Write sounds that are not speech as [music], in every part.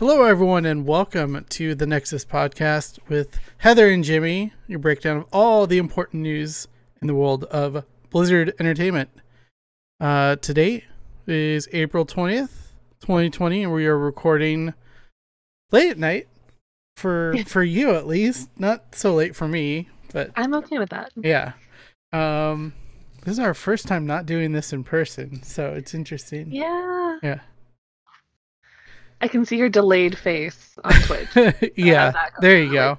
Hello, everyone, and welcome to the Nexus podcast with Heather and Jimmy, your breakdown of all the important news in the world of Blizzard Entertainment. Uh, today is April 20th, 2020, and we are recording late at night for [laughs] for you at least. Not so late for me, but I'm okay with that. yeah. Um, this is our first time not doing this in person, so it's interesting. Yeah. Yeah. I can see your delayed face on [laughs] Twitch. yeah, there you go.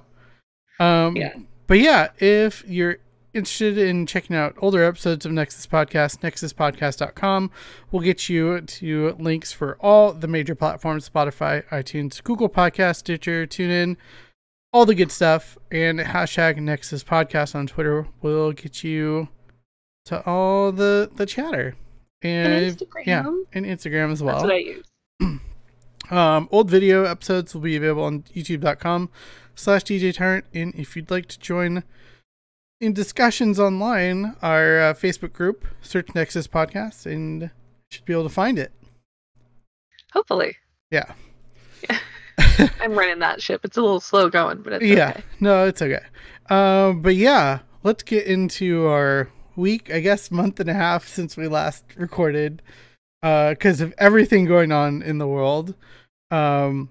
Um, Yeah. But yeah, if you're interested in checking out older episodes of Nexus Podcast, nexuspodcast.com will get you to links for all the major platforms Spotify, iTunes, Google Podcast, Stitcher, TuneIn, all the good stuff. And hashtag Nexus Podcast on Twitter will get you to all the, the chatter. And, And Instagram. yeah, and Instagram as well. That's what I use. Um, old video episodes will be available on youtube.com slash DJ Tyrant. And if you'd like to join in discussions online, our uh, Facebook group, search Nexus Podcast, and you should be able to find it. Hopefully. Yeah. yeah. [laughs] I'm running that ship. It's a little slow going, but it's yeah. okay. No, it's okay. Um, but yeah, let's get into our week, I guess, month and a half since we last recorded, because of everything going on in the world. Um,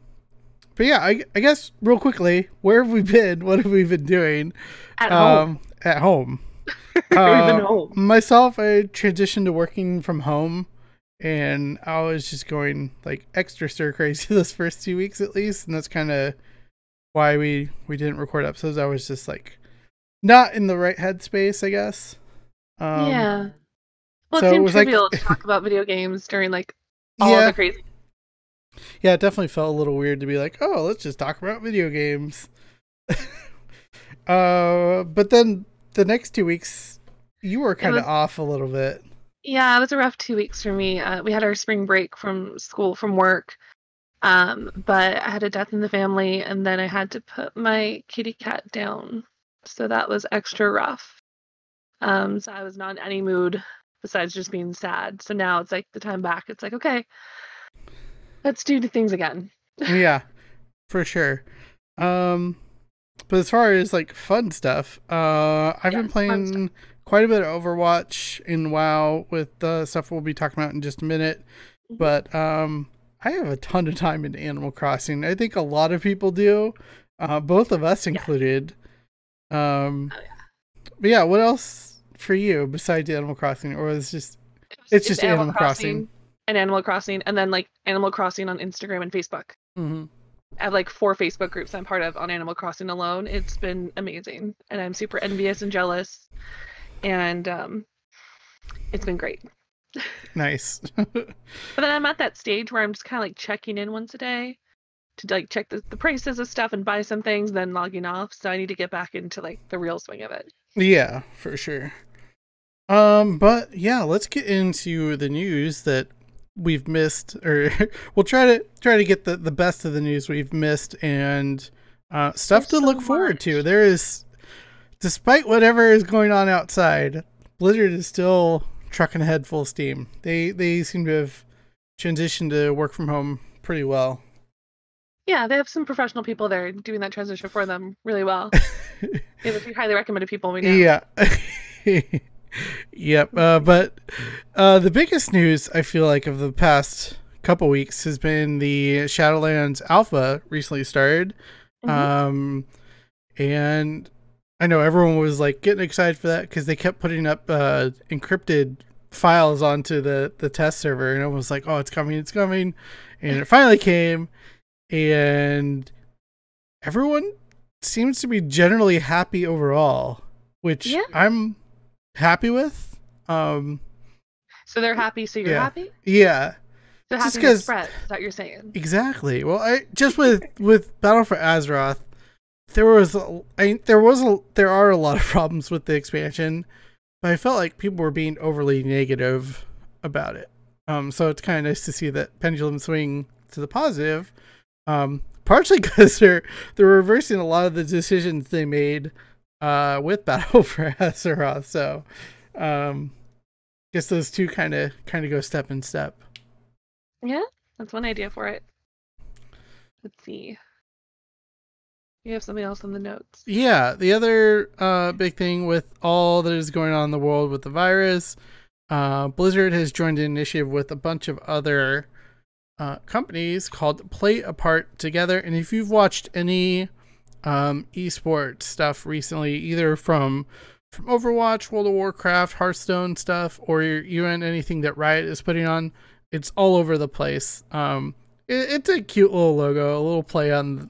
but yeah, I, I guess real quickly, where have we [laughs] been? What have we been doing? At home. Um, at home. [laughs] Uh, home. Myself, I transitioned to working from home, and I was just going like extra stir crazy [laughs] those first two weeks at least, and that's kind of why we we didn't record episodes. I was just like not in the right headspace, I guess. Um, yeah. Well, so it it was like- trivial to talk about video games during like all yeah, the crazy. Yeah. It definitely felt a little weird to be like, oh, let's just talk about video games. [laughs] uh, but then the next two weeks, you were kind of off a little bit. Yeah, it was a rough two weeks for me. Uh, we had our spring break from school, from work. Um, but I had a death in the family, and then I had to put my kitty cat down. So that was extra rough. Um, so I was not in any mood besides just being sad. So now it's like the time back. It's like, okay, let's do the things again. [laughs] yeah, for sure. Um, but as far as like fun stuff, uh, I've been playing quite a bit of Overwatch in WoW with the stuff we'll be talking about in just a minute. Mhm. But um, I have a ton of time in Animal Crossing. I think a lot of people do, uh, both of us included. Um, Oh, yeah. but yeah, what else for you besides Animal Crossing, or is just It's just Animal Crossing. And Animal Crossing, and then like Animal Crossing on Instagram and Facebook. Mhm. I have like four Facebook groups I'm part of on Animal Crossing alone. It's been amazing, and I'm super envious and jealous, and um, it's been great. [laughs] nice? [laughs] But then I'm at that stage where I'm just kind of like checking in once a day to like check the, the prices of stuff and buy some things, then logging off. So I need to get back into like the real swing of it. Yeah, for sure. Um, but yeah, let's get into the news that we've missed, or [laughs] we'll try to try to get the the best of the news we've missed and uh, stuff There's to so look forward to. There is, despite whatever is going on outside, Blizzard is still trucking ahead full steam. They they seem to have transitioned to work from home pretty well. Yeah, they have some professional people there doing that transition for them really well. [laughs] they have a few highly recommended people we know. Yeah. [laughs] yep. Uh, but uh, the biggest news I feel like of the past couple weeks has been the Shadowlands Alpha recently started. Mhm. Um, and I know everyone was like getting excited for that because they kept putting up uh, encrypted files onto the the test server, and it was like, oh, it's coming, it's coming, and it finally came, and everyone seems to be generally happy overall, which Yeah. I'm happy with. Um, So they're happy, so you're Yeah. happy? yeah, So Just 'cause- spreads, is what you're saying? Exactly. Well, I just with [laughs] with Battle for Azeroth, there was a, I there was a there are a lot of [laughs] problems with the expansion, but I felt like people were being overly negative about it. Um, so it's kind of nice to see that pendulum swing to the positive. Um, [laughs] partially because they're they're reversing a lot of the decisions they made uh with [laughs] Battle for Azeroth. So, um, guess those two kind of kind of go step in step. Yeah, that's one idea for it. Let's see. You have something else in the notes. Yeah, the other uh, big thing with all that is going on in the world with the virus, uh, Blizzard has joined an initiative with a bunch of other uh, companies called Play Apart Together. And if you've watched any um, esports stuff recently, either from from Overwatch, World of Warcraft, Hearthstone stuff, or even anything that Riot is putting on, it's all over the place. Um, it, it's a cute little logo, a little play on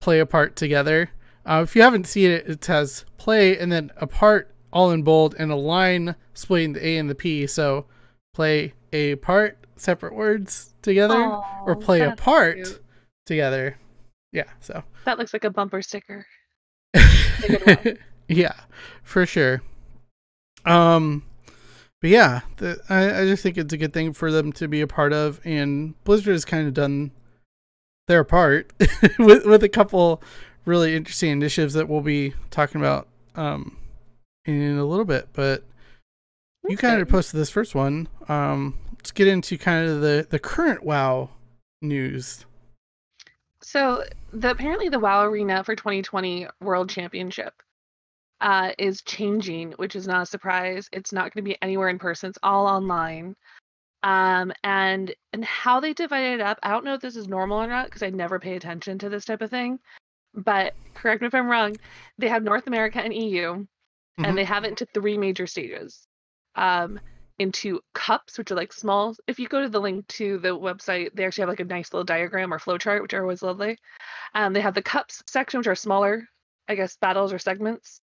play apart together. Uh, if you haven't seen it, it has play and then apart all in bold and a line splitting the A and the P. So play a part, separate words together, Aw, or play apart cute. together. Yeah, so That looks like a bumper sticker. one. [laughs] yeah, for sure. Um, but yeah, the, I, I just think it's a good thing for them to be a part of, and Blizzard has kind of done their part [laughs] with with a couple really interesting initiatives that we'll be talking about um in a little bit. But you kind of posted this first one. Um, let's get into kind of the the current WoW news. So the apparently the WoW Arena for 2020 World Championship uh, is changing, which is not a surprise. It's not going to be anywhere in person. It's all online. Um, and and how they divided it up, I don't know if this is normal or not because I never pay attention to this type of thing. But correct me if I'm wrong. They have North America and EU, Mhm. and they have it into three major stages. Um, into cups, which are like small. If you go to the link to the website, they actually have like a nice little diagram or flowchart, which are always lovely. Um, they have the cups section, which are smaller, I guess, battles or segments.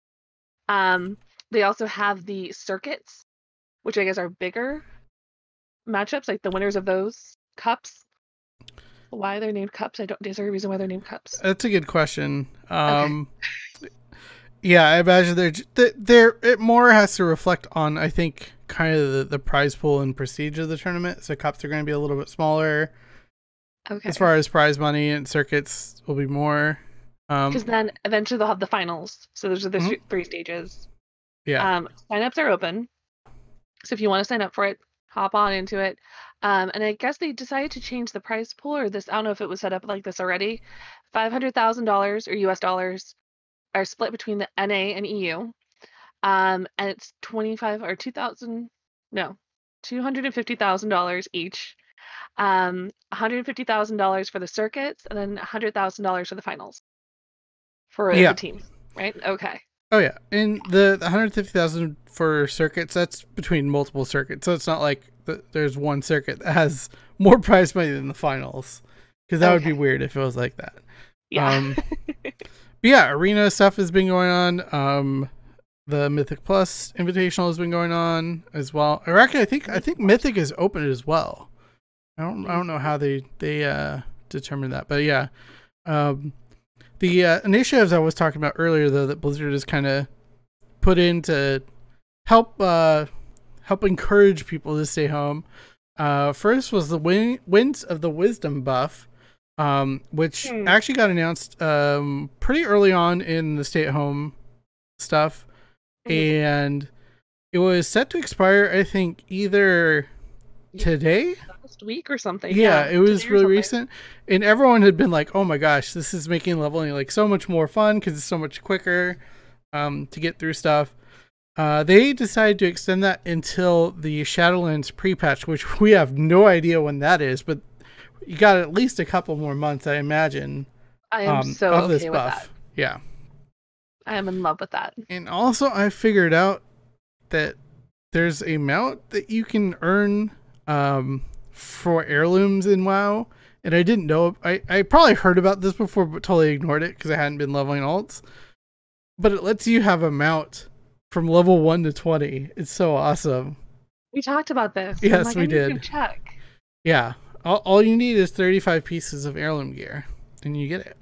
Um, they also have the circuits, which I guess are bigger matchups, like the winners of those cups. Why they're named cups? I don't. Is there a reason why they're named cups? That's a good question. Um, yeah, I imagine they're they're it more has to reflect on I think kind of the, the prize pool and prestige of the tournament. So cups are going to be a little bit smaller Okay. as far as prize money, and circuits will be more. Um, Because then eventually they'll have the finals. So those are the Mhm. three stages. yeah, Um, signups are open. So if you want to sign up for it, hop on into it. Um, and I guess they decided to change the prize pool or this. I don't know if it was set up like this already. Five hundred thousand dollars or U.S. dollars are split between the NA and EU. Um, and it's twenty five or two thousand. No, two hundred and fifty thousand dollars each. Um, one hundred fifty thousand dollars for the circuits, and then hundred thousand dollars for the finals. For Yeah. the team, right? Okay. oh yeah, and the, the hundred fifty thousand for circuits that's between multiple circuits, so it's not like th- there's one circuit that has [laughs] more prize money than the finals, because that would be weird if it was like that. Yeah. Um, [laughs] but yeah, arena stuff has been going on. Um, the Mythic Plus Invitational has been going on as well. Or actually, I think I think Mythic is open as well. I don't I don't know how they they uh determined that, but yeah, um, the uh, initiatives I was talking about earlier though that Blizzard has kind of put in to help uh help encourage people to stay home. Uh, first was the win- Winds of the Wisdom buff, um, which Hmm. actually got announced um, pretty early on in the stay at home stuff. Mhm. And it was set to expire, I think, either today. last week or something. Yeah, it was really recent. And everyone had been like, oh my gosh, this is making leveling like so much more fun because it's so much quicker um, to get through stuff. Uh, they decided to extend that until the Shadowlands pre-patch, which [laughs] we have no idea when that is, but you got at least a couple more months, I imagine, I am um, so of okay this with buff. that. Yeah, I am in love with that. and also I figured out that there's a mount that you can earn um, for heirlooms in WoW, and I didn't know. I I probably heard about this before, but totally ignored it because I hadn't been leveling alts. But it lets you have a mount from level one to twenty. It's so awesome. We talked about this. Yes, like, we I need to did. Check. Yeah, all, all you need is thirty-five pieces of heirloom gear, and you get it.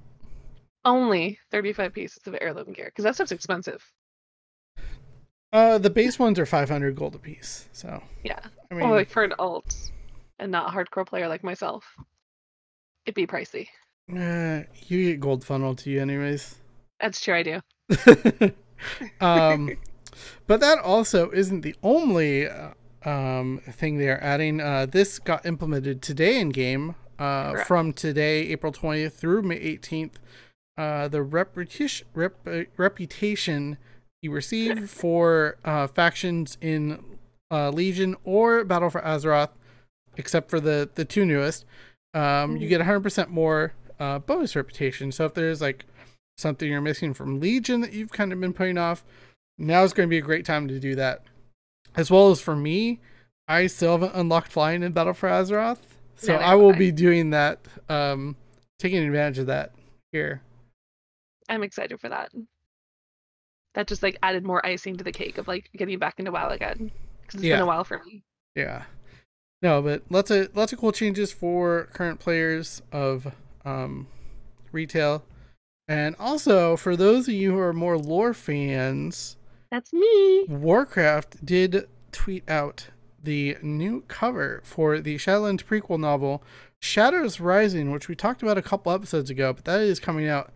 Only 35 pieces of heirloom gear because that stuff's expensive. Uh, the base ones are five hundred gold apiece. So Yeah. I mean, Well, like for an alt and not a hardcore player like myself, it'd be pricey. uh, you get gold funnel to you anyways. That's true. I do. [laughs] um, but that also isn't the only uh, um, thing they are adding. Uh, this got implemented today in game. uh, from today, April 20th through May 18th. Uh, the reputation, rep, reputation you receive [laughs] for uh, factions in uh, Legion or Battle for Azeroth, except for the, the two newest, um, you Mhm. get 100% more uh, bonus reputation. So if there's like something you're missing from Legion that you've kind of been putting off, now is going to be a great time to do that. As well as for me, I still haven't unlocked flying in Battle for Azeroth. So Neither I will I. be doing that, um, taking advantage of that here. I'm excited for that. That just like added more icing to the cake of like getting back into WoW again. Because it's Yeah. been a while for me. Yeah. No, but lots of lots of cool changes for current players of um, retail, and also for those of you who are more lore fans, That's me. Warcraft did tweet out the new cover for the Shadowlands prequel novel Shadows Rising, which we talked about a couple episodes ago, but that is coming out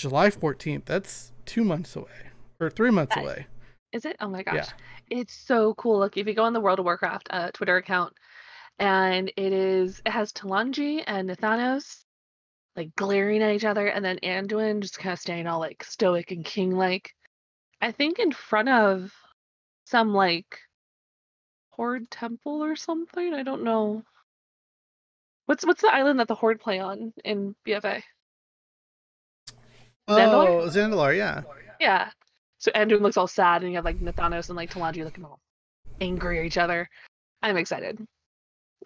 July 14th. That's two months away, or three months That- away. Is it? Oh my gosh. Yeah. It's so cool. Look, if you go on the World of Warcraft uh, Twitter account, and it is it has Talanji and Nathanos like glaring at each other, and then Anduin just kind of standing all like stoic and king like. I think in front of some like Horde temple or something. I don't know. What's what's the island that the Horde play on in BFA? Zandalar? Oh, Zandalar, yeah. Yeah. So Anduin looks all sad, and you have like Nathanos and like Talanji looking all angry at each other. I'm excited.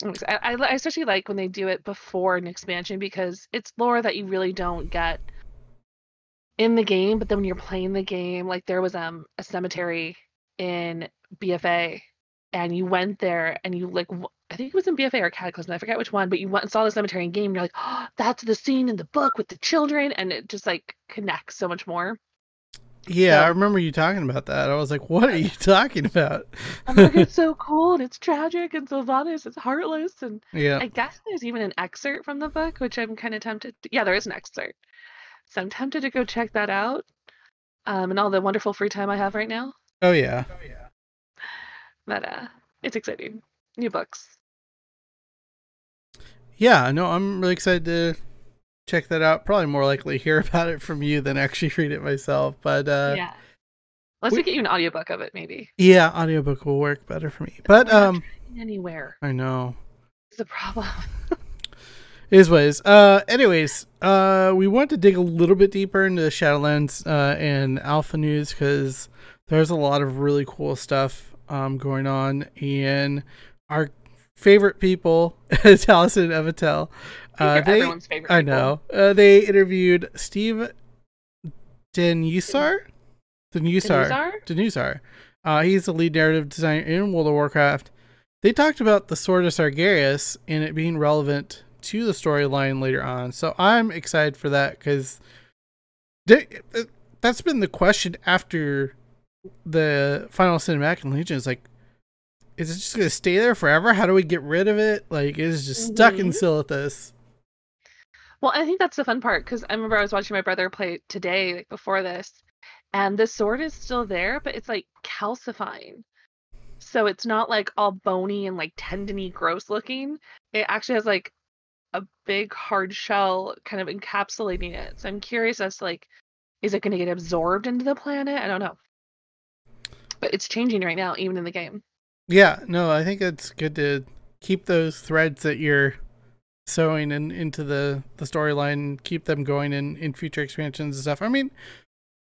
I'm excited. I, I, I especially like when they do it before an expansion because it's lore that you really don't get in the game. But then when you're playing the game, like there was um a cemetery in BFA, and you went there and you like w- I think it was in BFA or Cataclysm, I forget which one, but you went and saw the cemetery in game. And you're like, oh, that's the scene in the book with the children, and it just like connects so much more. Yeah, I remember you talking about that. I was like, what are you [laughs] talking about? I'm like, it's so [laughs] cool and it's tragic and Sylvanas is heartless and yeah. I guess there's even an excerpt from the book, which I'm kind of tempted. To, yeah, there is an excerpt, so I'm tempted to go check that out. Um, and all the wonderful free time I have right now, Oh, yeah. but uh, it's exciting. New books. Yeah, no, I'm really excited to check that out. Probably more likely hear [laughs] about it from you than actually read it myself. But uh, yeah. Let's we- get you an audiobook of it, maybe. yeah, audiobook will work better for me. But um, Anywhere I know. is a problem. [laughs] Is ways. Uh, anyways, uh, we want to dig a little bit deeper into the Shadowlands uh, and Alpha News because there's a lot of really cool stuff um, going on, and our favorite people, [laughs] Taliesin and Evitel, uh, they, everyone's favorite. I know, uh, they interviewed Steve Denusar, Denusar, Denuzar? Denuzar. Uh, he's the lead narrative designer in World of Warcraft. They talked about the Sword of Sargeras and it being relevant to the storyline later on. So I'm excited for that because that's been the question after the final cinematic in Legion. Is like, is it just going to stay there forever? How do we get rid of it? Like, it's just stuck in Mhm. Silithus. Well, I think that's the fun part because I remember I was watching my brother play today, like before this, and the sword is still there, but it's like calcifying. So it's not like all bony and like tendony, gross looking. It actually has like a big hard shell kind of encapsulating it. So I'm curious as to like, is it going to get absorbed into the planet? I don't know. But it's changing right now, even in the game. Yeah, no, I think it's good to keep those threads that you're sewing in, into the, the storyline, keep them going in, in future expansions and stuff. I mean,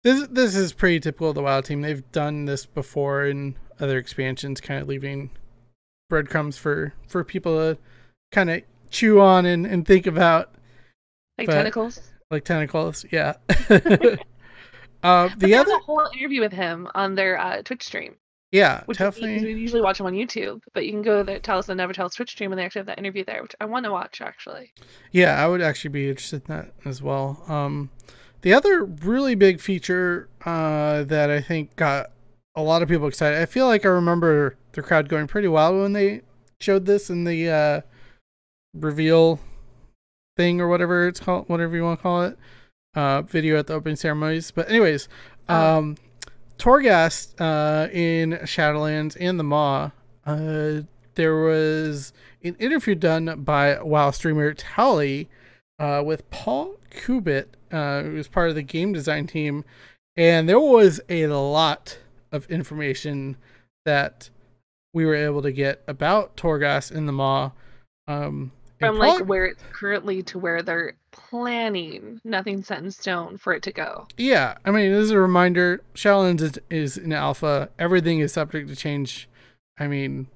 this this is pretty typical of the WoW team. They've done this before in other expansions, kind of leaving breadcrumbs for, for people to kind of chew on and, and think about, Like But- tentacles. like tentacles. Yeah. [laughs] [laughs] uh, the there's other, a whole interview with him on their uh, Twitch stream. Yeah, Which is neat 'cause definitely. we usually watch them on YouTube, but you can go to the Taliesin and Evitel Twitch stream and they actually have that interview there, which I want to watch actually. Yeah, I would actually be interested in that as well. Um, the other really big feature uh, that I think got a lot of people excited. I feel like I remember the crowd going pretty wild when they showed this in the uh, reveal thing or whatever it's called, whatever you want to call it, uh, video at the opening ceremonies. But anyways, Oh. um, Torghast uh, in Shadowlands and the Maw uh, there was an interview done by WoW streamer Tally uh, with Paul Kubit, uh, who was part of the game design team, and there was a lot of information that we were able to get about Torghast in the Maw. Um, From like where it's currently to where they're planning, nothing set in stone for it to go. Yeah, I mean, as a reminder, Shadowlands is, is in alpha. Everything is subject to change. I mean,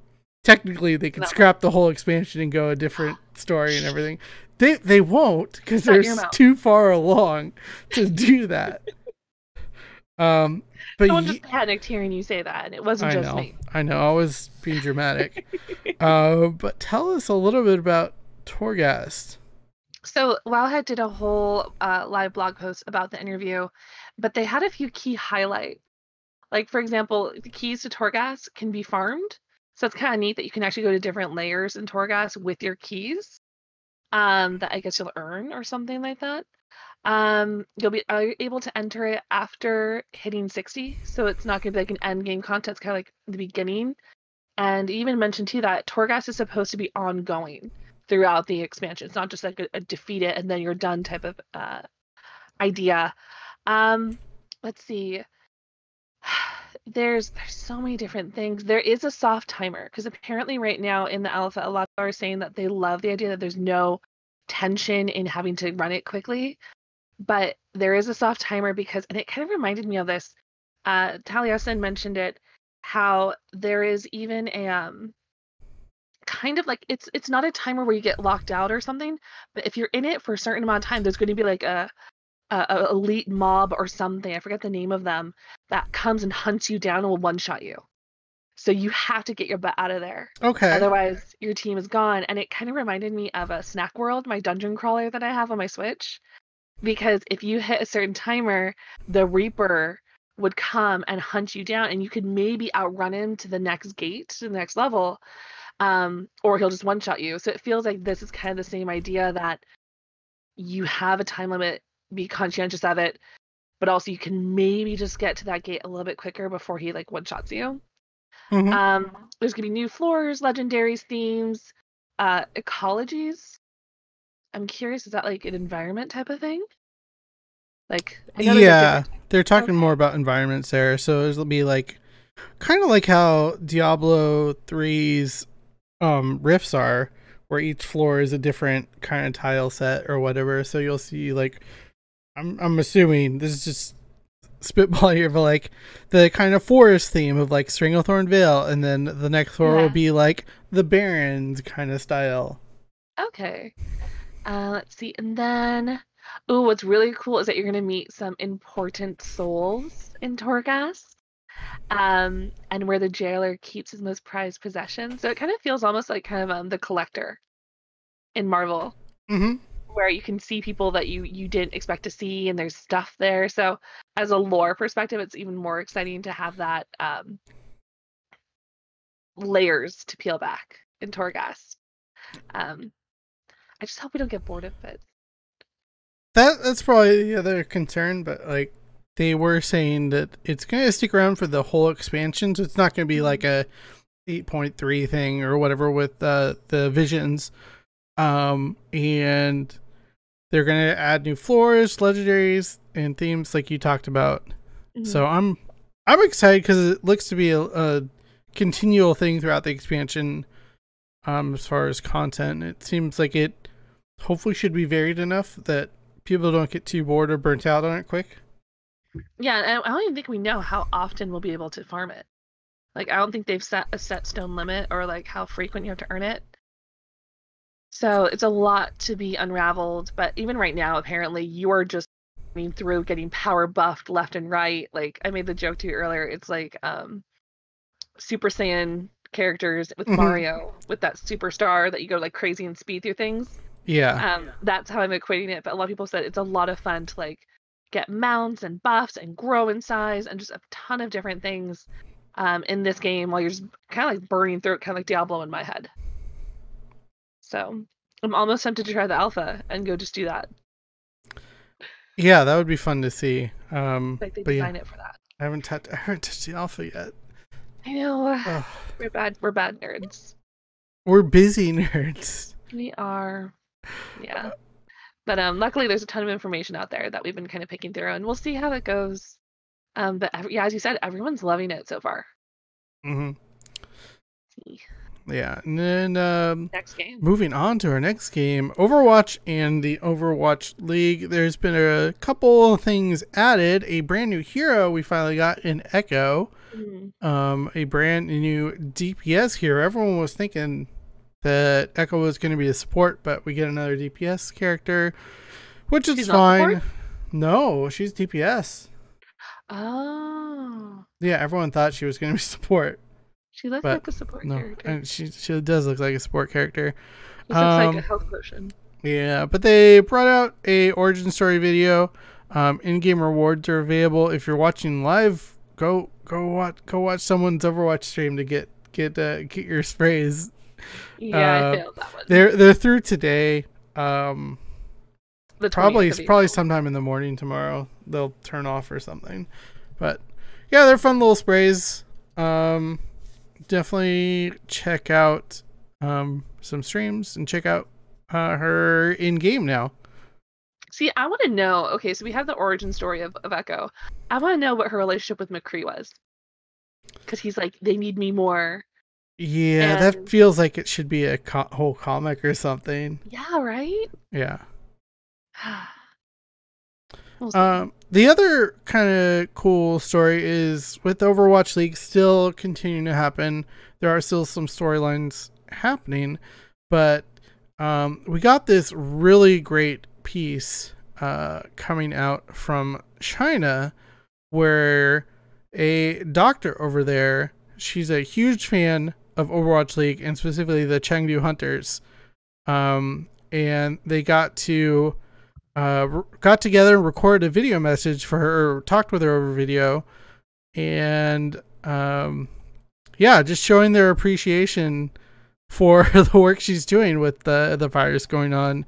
technically, they could no. scrap the whole expansion and go a different [gasps] story and everything. They they won't because they're too far along to [laughs] do that. um, but someone just panicked hearing you say that, and it wasn't I just know, me. I know, I was being dramatic. [laughs] uh, but tell us a little bit about Torghast. So Wowhead did a whole uh, live blog post about the interview, but they had a few key highlights. Like for example, the keys to Torghast can be farmed. So it's kind of neat that you can actually go to different layers in Torghast with your keys. Um, that I guess you'll earn or something like that. Um, you'll be uh, able to enter it after hitting 60, so it's not going to be like an end game content. It's kind of like the beginning. And even mentioned too that Torghast is supposed to be ongoing throughout the expansion. It's not just like a, a defeat it and then you're done type of uh, idea. Um, let's see. [sighs] There's there's so many different things. There is a soft timer because apparently right now in the alpha, a lot are saying that they love the idea that there's no tension in having to run it quickly. But there is a soft timer because, and it kind of reminded me of this. Uh, Taliesin mentioned it, how there is even a um, kind of like it's it's not a timer where you get locked out or something, but if you're in it for a certain amount of time, there's going to be like a, a, a elite mob or something. I forget the name of them that comes and hunts you down and will one shot you. So you have to get your butt out of there. Okay. Otherwise, your team is gone. And it kind of reminded me of a Snack World, my dungeon crawler that I have on my Switch, because if you hit a certain timer, the Reaper would come and hunt you down, and you could maybe outrun him to the next gate, to the next level um, or he'll just one shot you. So it feels like this is kind of the same idea that you have a time limit, be conscientious of it, but also you can maybe just get to that gate a little bit quicker before he like one shots you. Mm-hmm. Um, there's gonna be new floors, legendaries, themes, uh, ecologies. I'm curious, is that like an environment type of thing? Like, yeah, they're talking okay. more about environments there. So it'll be like kind of like how Diablo 3's um rifts are where each floor is a different kind of tile set or whatever. So you'll see like i'm i'm assuming this is just spitball [laughs] here but like the kind of forest theme of like Stranglethorn Vale and then the next floor yeah. will be like the barrens kind of style. Okay. Uh let's see and then oh what's really cool is that you're going to meet some important souls in Torghast um, and where the jailer keeps his most prized possessions. So it kind of feels almost like kind of um, the collector in Marvel, mm-hmm. where you can see people that you you didn't expect to see, and there's stuff there. So as a lore perspective, it's even more exciting to have that um, layers to peel back in Torghast. Um, I just hope we don't get bored of it. That that's probably the other concern, but like they were saying that it's going to stick around for the whole expansion, so it's not going to be like a 8.3 thing or whatever with uh, the visions. Um, and they're going to add new floors, legendaries, and themes like you talked about. Mm-hmm. So I'm I'm excited because it looks to be a, a, continual thing throughout the expansion. Um, as far as content, it seems like it hopefully should be varied enough that people don't get too bored or burnt out on it quick. Yeah, I don't even think we know how often we'll be able to farm it. Like, I don't think they've set a set stone limit or like how frequent you have to earn it. So it's a lot to be unraveled. But even right now, apparently, you are just going through getting power buffed left and right. Like I made the joke to you earlier. It's like um, Super Saiyan characters with mm-hmm. Mario with that superstar that you go like crazy and speed through things. Yeah. Um, that's how I'm equating it. But a lot of people said it's a lot of fun to like get mounts and buffs and grow in size and just a ton of different things um, in this game while you're just kind of like burning through it, kind of like Diablo in my head. So I'm almost tempted to try the alpha and go just do that. Yeah, that would be fun to see. Um, like they but design yeah, it for that. I haven't touched. I haven't touched the alpha yet. I know. Ugh. We're bad. We're bad nerds. We're busy [laughs] nerds. We are. Yeah. But um, luckily, there's a ton of information out there that we've been kind of picking through, and we'll see how it goes. Um, but ev- yeah, as you said, everyone's loving it so far. hmm Yeah, and then um, Next game. moving on to our next game, Overwatch and the Overwatch League. There's been a couple of things added. A brand new hero we finally got in Echo. Mhm. Um, a brand new DPS hero. Everyone was thinking that Echo was going to be a support, but we get another DPS character, which is She's fine. No, she's DPS. Oh, Yeah, everyone thought she was going to be [laughs] support. she looks like a support No, character. and she she does look like a support character. This looks like um, a health potion. Yeah, but they brought out a origin story video. Um, in-game rewards are available. If you're watching live, go go watch go watch someone's Overwatch stream to get get uh, get your [laughs] sprays. Yeah, uh, I failed that one. They're they're through today. Um, The probably 20th probably sometime in the morning tomorrow they'll turn off or something. But yeah, they're fun little sprays. Um, definitely check out um some streams and check out uh, her in game now. See, I want to know. Okay, so we have the origin story of, of Echo. I want to know what her relationship with McCree was. Because he's like, they need me more. Yeah, that feels like it should be a co- whole comic or something. Yeah, right? Yeah. [sighs] Um, the other kind of cool story is with Overwatch League still continuing to happen. There are still some storylines happening, but um, we got this really great piece uh, coming out from China where a doctor over there, she's a huge fan of Overwatch League and specifically the Chengdu Hunters. Um, and they got to uh, got together and recorded a video message for her, talked with her over video, and um, yeah, just showing their appreciation for [laughs] the work she's doing with the the virus going on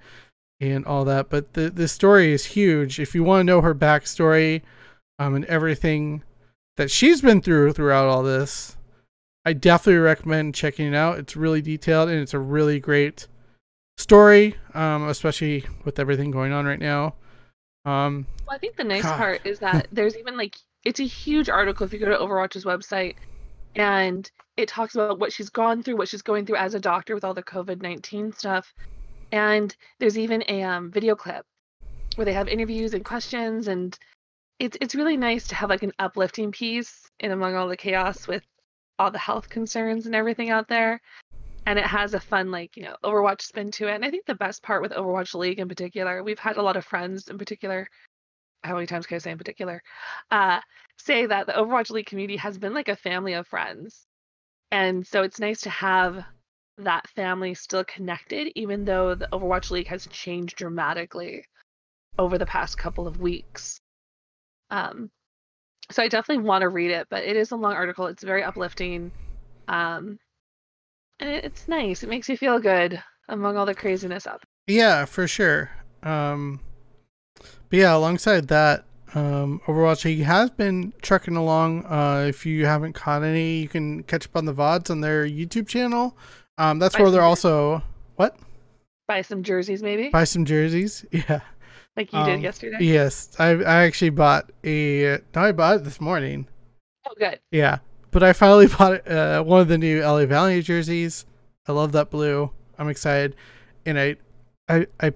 and all that. But the the story is huge. If you want to know her backstory, um, and everything that she's been through throughout all this, I definitely recommend checking it out. It's really detailed and it's a really great story, um, especially with everything going on right now. Um, Well, I think the nice God. part is that [laughs] there's even like it's a huge article if you go to Overwatch's website and it talks about what she's gone through, what she's going through as a doctor with all the COVID nineteen stuff. And there's even a um, video clip where they have interviews and questions and it's it's really nice to have like an uplifting piece in among all the chaos with all the health concerns and everything out there. And it has a fun like, you know, Overwatch spin to it. And I think the best part with Overwatch League in particular, we've had a lot of friends in particular how many times can I say in particular, uh, say that the Overwatch League community has been like a family of friends. And so it's nice to have that family still connected, even though the Overwatch League has changed dramatically over the past couple of weeks. Um, so I definitely want to read it, but it is a long article. It's very uplifting. Um, and it, it's nice. It makes you feel good among all the craziness out Yeah, for sure. Um, but yeah, alongside that, um, Overwatch League has been trucking along. Uh, if you haven't caught any, you can catch up on the VODs on their YouTube channel. Um, that's Buy where they're some also what Buy some jerseys, maybe, buy some jerseys. [laughs] Yeah. Like you um, did yesterday. Yes, I I actually bought a. No, I bought it this morning. Oh, good. Yeah, but I finally [laughs] bought uh, one of the new LA Valiant jerseys. I love that blue. I'm excited, and I, I, I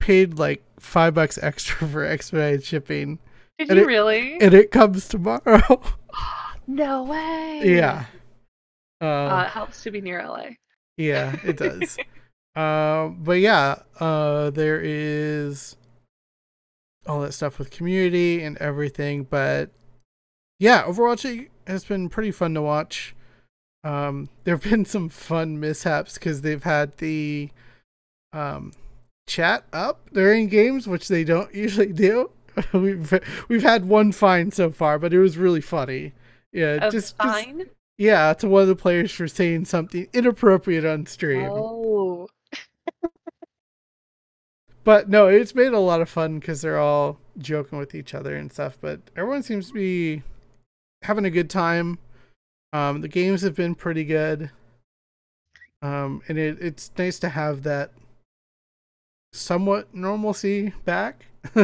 paid like five bucks extra [laughs] for expedited shipping, Did And you it- really? and it comes tomorrow. [laughs] [gasps] no way. yeah. Uh, Uh, it helps to be near LA. yeah, it does. um, but yeah, uh, there is all that stuff with community and everything. But yeah, Overwatch has been pretty fun to watch. Um, [laughs] there have been some fun mishaps because they've had the um, chat up during games, which they don't [laughs] usually do. [laughs] we've we've had one fine so far, but it was really funny. Yeah, just just fine. yeah, to one of the players for saying something inappropriate on stream. Oh, But no, it's made a lot of fun because they're all joking with each other and stuff. But everyone seems to be having a good time. Um, the games have been pretty good. Um, and it, it's nice to have that somewhat normalcy back. [laughs]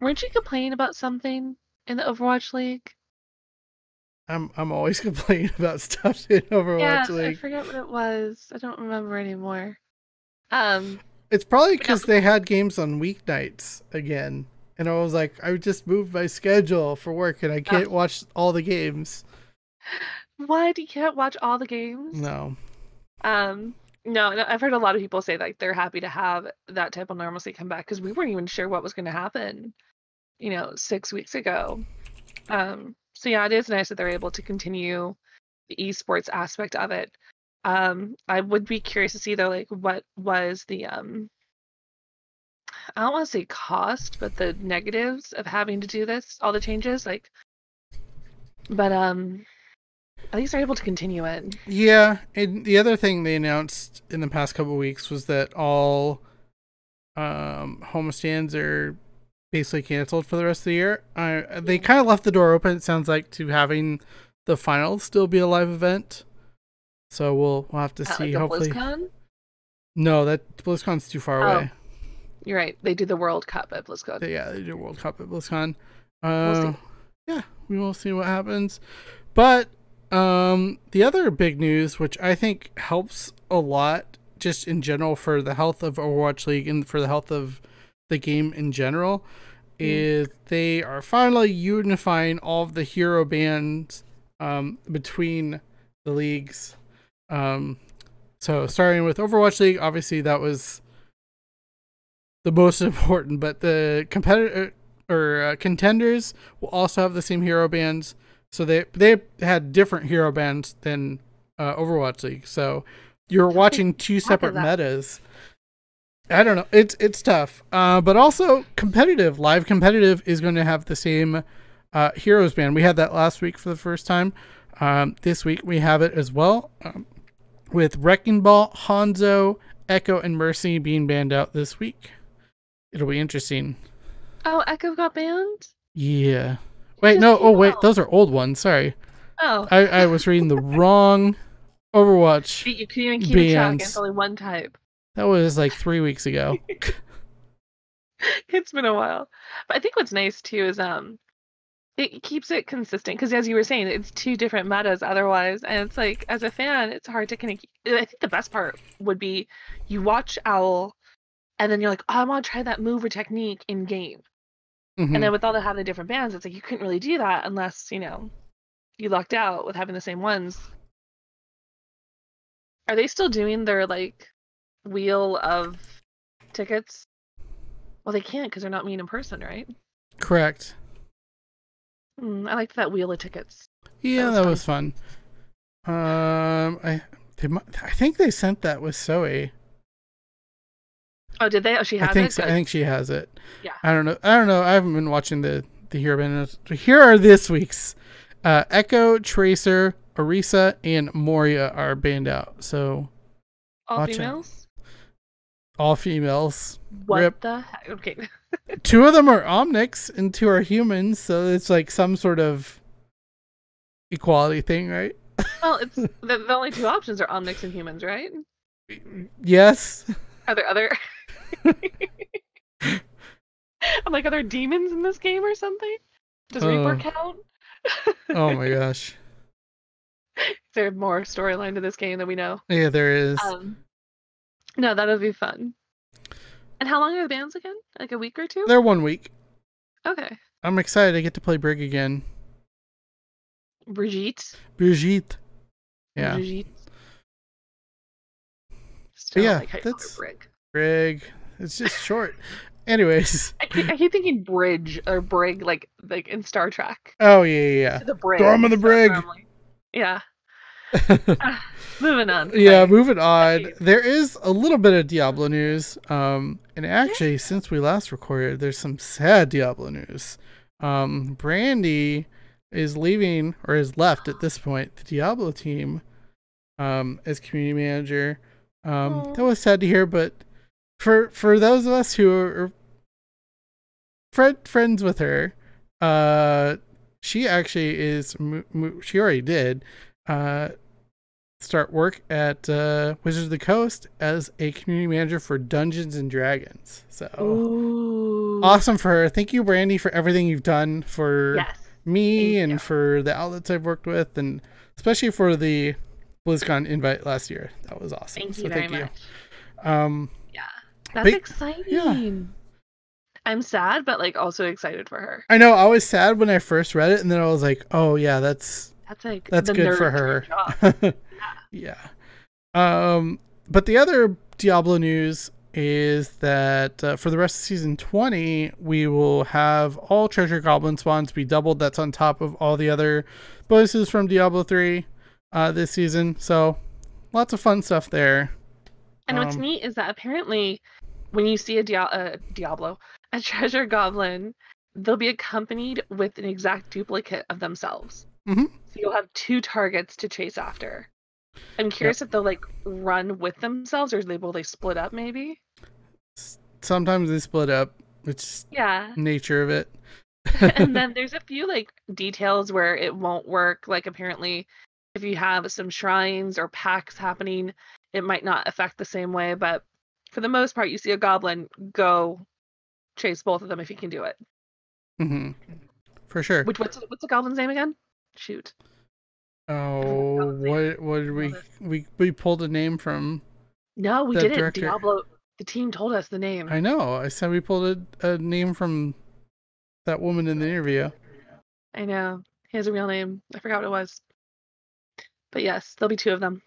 Weren't you complaining about something in the Overwatch League? I'm I'm always [laughs] complaining about stuff in Overwatch yeah, I forget what it was. I don't remember anymore. Um, It's probably because they had games on weeknights again, and I was like, I just moved my schedule for work, and I can't watch all the games. what? You can't watch all the games? No, Um, no, no, I've heard a lot of people say like they're happy to have that type of normalcy come back because we weren't even sure what was going to happen, you know, six weeks ago. Um, so yeah, it is nice that they're able to continue the esports aspect of it. Um, I would be curious to see though, like what was the um, I don't want to say cost, but the negatives of having to do this, all the changes, like, but um, at least they're able to continue it. Yeah, and the other thing they announced in the past couple of weeks was that all um homestands are basically canceled for the rest of the year. Uh, they kind of left the door open. It sounds like to having the finals still be a live event. So we'll we'll have to At, see. like hopefully, BlizzCon? no, that BlizzCon's too far Oh, away. You're right. They do the World Cup at BlizzCon. Yeah, they do World Cup at BlizzCon. We'll Uh, yeah, we will see what happens. But um, the other big news, which I think helps a lot, just in general for the health of Overwatch League and for the health of the game in general, Mm. is they are finally unifying all of the hero bans um, between the leagues. Um, so starting with Overwatch League, obviously that was the most [laughs] important, but the competitor or uh, contenders will also have the same hero bans. So they they had different hero bans than uh, Overwatch League. So you're watching two separate metas. I don't know. It's it's tough. Uh, but also competitive. Live competitive is going to have the same uh, heroes ban. We had that last week for the first time. Um, this week we have it as well, um, with Wrecking Ball, Hanzo, Echo, and Mercy being banned out this week. It'll be interesting. Oh, Echo got banned? Yeah. Wait, no. Oh, wait. Those are old ones. Sorry. Oh. I, I was reading the [laughs] wrong Overwatch. you couldn't even keep a track. It's only one type. That was like three weeks ago. [laughs] it's been a while. But I think what's nice too is um it keeps it consistent because as you were saying, it's two different metas otherwise. And it's like as a fan, it's hard to kind of I think the best part would be you watch Owl and then you're like, oh, I want to try that move or technique in game. Mhm. And then with all the having the different bans, it's like you couldn't really do that unless, you know, you lucked out with having the same ones. Are they still doing their like wheel of tickets? Well, they can't because they're not meeting in person, right? Correct. Mm, I liked that wheel of tickets. Yeah, was that fun. was fun. Um, I they, I think they sent that with Zoe. Oh, did they? Oh, she has I think it. so. I think she has it. Yeah. I don't know. I don't know. I haven't been watching the the hero ban. Here are this week's. Uh, Echo, Tracer, Orisa, and Moira are banned out. So All out. females. all females. What Rip. the heck? Okay. [laughs] Two of them are Omnics and two are humans. So it's like some sort of equality thing, right? well, it's [laughs] the, the only two options are omnics and humans, right? Yes. Are there other? I'm [laughs] like, are there demons in this game or something? Does Reaper Oh. count? Oh my [laughs] gosh. Is there more storyline to this game that we know? Yeah, there is. Um, no, that'll be fun. And how long are the bans again? Like a week or two? They're one week. Okay. I'm excited to get to play Brig again. Brigitte. Brigitte. Yeah. Brigitte. Still yeah, like how you call her that's- Brig. Brig. It's just short. Anyways. [laughs] I keep, I keep thinking bridge or brig, like like in Star Trek. Oh yeah, yeah, The brig. Storm of the brig. normally- Yeah. Yeah. [laughs] Moving on. yeah, moving on. There is a little bit of Diablo news. Um and actually since we last recorded, there's some sad Diablo news. Um Brandy is leaving or is left at this point the Diablo team um as community manager. Um that was sad to hear, but for for those of us who are friend, friends with her, uh she actually is mo- mo- she already did uh start work at uh, Wizards of the Coast as a community manager for Dungeons and Dragons. So Ooh. awesome for her. Thank you, Brandy, for everything you've done for Yes. me Thank and you. for the outlets I've worked with, and especially for the BlizzCon invite last year. That was awesome. Thank so you very thank much. you. Um, Yeah. That's But- exciting. I'm sad, but like also excited for her. I know I was sad when I first read it, and then I was like, "Oh yeah, that's That's like that's good for her." [laughs] yeah. Um, but the other Diablo news is that uh, for the rest of season 20, we will have all treasure goblin spawns be doubled. That's on top of all the other bonuses from Diablo 3 uh, this season. So lots of fun stuff there. And what's Um, neat is that apparently, when you see a Dia- uh, Diablo, a [laughs] treasure goblin, they'll be accompanied with an exact duplicate of themselves. Mhm. So you'll have two targets to chase after. I'm curious if they'll like run with themselves, or they will they split up? Maybe. Sometimes they split up. It's Yeah. nature of it. [laughs] and then [laughs] there's a few like details where it won't work. Like apparently, if you have some shrines or packs happening, it might not affect the same way. But for the most part, you see a goblin go chase both of them if you can do it. Mm-hmm. For sure. Which what's what's the goblin's name again? Shoot. Oh, That was it. what what did we we we pulled a name from? No, we didn't. director- Diablo. The team told us the name. I know. I said we pulled a, a name from that woman in the interview. I know. He has a real name. I forgot what it was. But yes, there'll be two of them,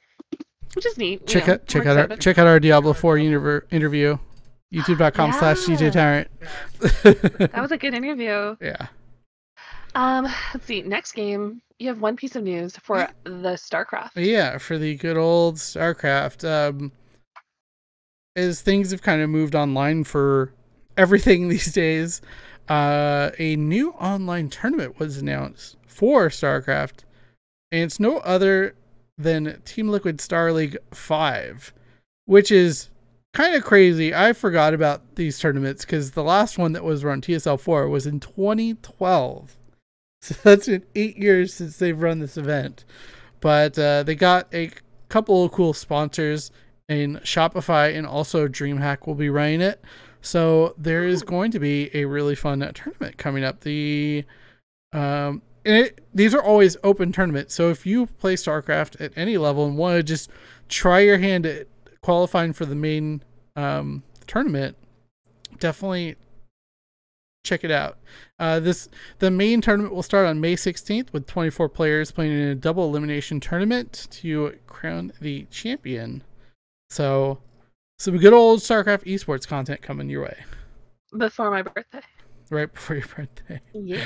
which is neat. you Check know, out check out our check out our Diablo Four interview. [gasps] YouTube.com slash DJ Yeah. Tyrant. That was a good interview. [laughs] yeah. Um, let's see. Next game, you have one piece of news for the StarCraft. Yeah, for the good old StarCraft. Um, as things have kind of moved online for everything [laughs] these days, uh, a new online tournament was announced for StarCraft, and it's no other than Team Liquid Star League 5, which is kind of crazy. I forgot about these tournaments because the last one that was run, TSL 4, was in 2012. [laughs] So that's been eight years since they've run this event. But uh, they got a couple of cool sponsors in Shopify and also DreamHack will be running it. So there is going to be a really fun tournament coming up. The um, and it, these are always open tournaments. So if you play StarCraft at any level and want to just try your hand at qualifying for the main um, tournament, definitely check it out. Uh, this the main tournament will start on May 16th with 24 players playing in a double elimination tournament to crown the champion. So, some good old StarCraft esports content coming your way Before my birthday. right before your birthday. Yeah.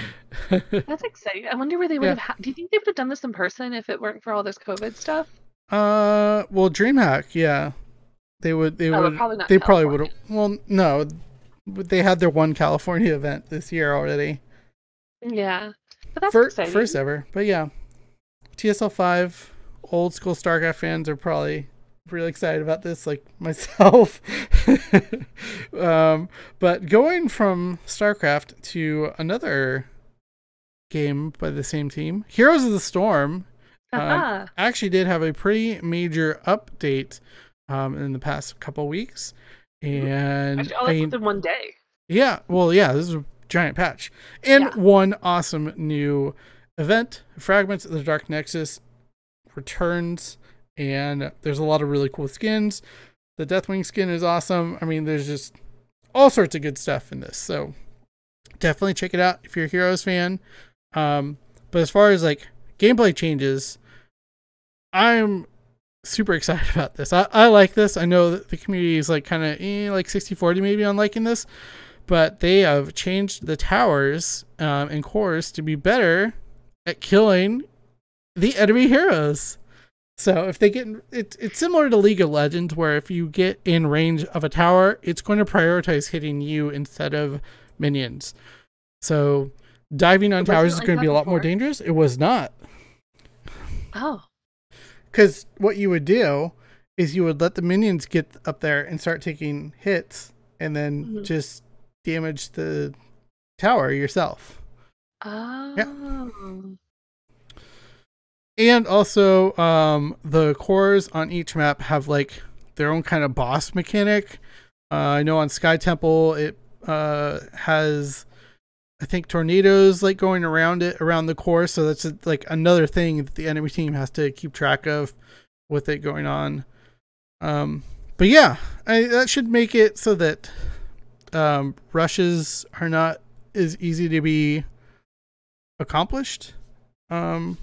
[laughs] That's exciting. I wonder where they would Yeah. have. Ha- Do you think they would have done this in person if it weren't for all this COVID stuff? uh, well, DreamHack, yeah, they would. They Oh, would. probably not they probably would. Well, no, they had their one California [laughs] event this year already. Yeah, but that's First, exciting. first ever, but yeah, TSL five. Old school StarCraft fans are probably really excited about this, like [laughs] myself. [laughs] um, but going from StarCraft to another game by the same team, Heroes of the Storm, um, Ah, actually did have a pretty major update um, in the past couple weeks, and Actually, all I mean, within one day. yeah, well, yeah, this is a giant patch. And Yeah. one awesome new event, Fragments of the Dark Nexus returns, and there's a lot of really cool skins. The Deathwing skin is awesome. I mean, there's just all sorts of good stuff in this. So definitely check it out if you're a Heroes fan. Um, but as far as like gameplay changes, I'm super excited about this. I, I like this. I know that the community is like kind of eh, like 60 40 maybe on liking this, but they have changed the towers um, and cores to be better at killing the enemy heroes. So if they get it's it's similar to League of Legends where if you get in range of a tower, it's going to prioritize hitting you instead of minions. So diving on It towers is going to be a lot more dangerous. It was not. Oh, Because what you would do is you would let the minions get up there and start taking hits, and then Mhm. just damage the tower yourself. oh. Yeah. and also um, the cores on each map have like their own kind of boss mechanic. Uh, I know on Sky Temple it uh, has I think tornadoes like going around it around the core, so that's like another thing that the enemy team has to keep track of with it going on. Um, but yeah, I, that should make it so that um, rushes are not as easy to be accomplished. Um,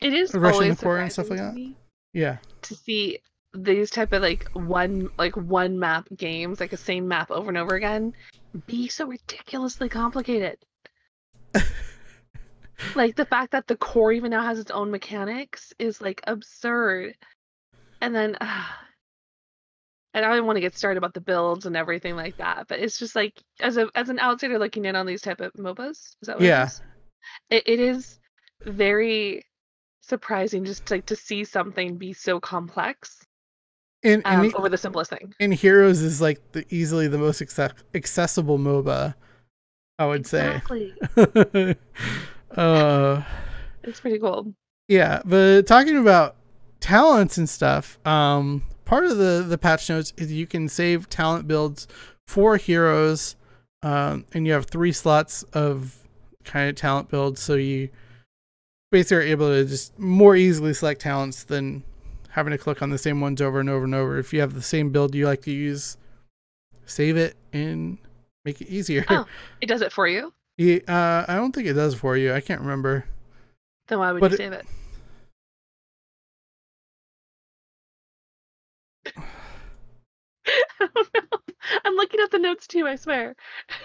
it is rushing the core and stuff like that. yeah, To see these type of like one like one map games, like a same map over and over again, be so ridiculously complicated. [laughs] like the fact that the core even now has its own mechanics is like absurd. And then uh, [sighs] and I don't want to get started about the builds and everything like that, but it's just like as a as an outsider looking in on these type of MOBAs, is that what Yeah. it is? It, it is very surprising just like to see something be so complex and um, over the simplest thing. and Heroes is like the easily the most acce- accessible MOBA, I would say. Exactly. [laughs] uh, It's pretty cool. yeah, but talking about talents and stuff, um, part of the the patch notes is you can save talent builds for heroes, um, and you have three slots of kind of talent builds, so you basically are able to just more easily select talents than having to click on the same ones over and over and over. If you have the same build you like to use, save it and make it easier. Oh. [laughs] It does it for you. Yeah, uh, I don't think it does for you. I can't remember. Then why would But you it- save it? [sighs] [laughs] I don't know. I'm looking at the notes too, I swear.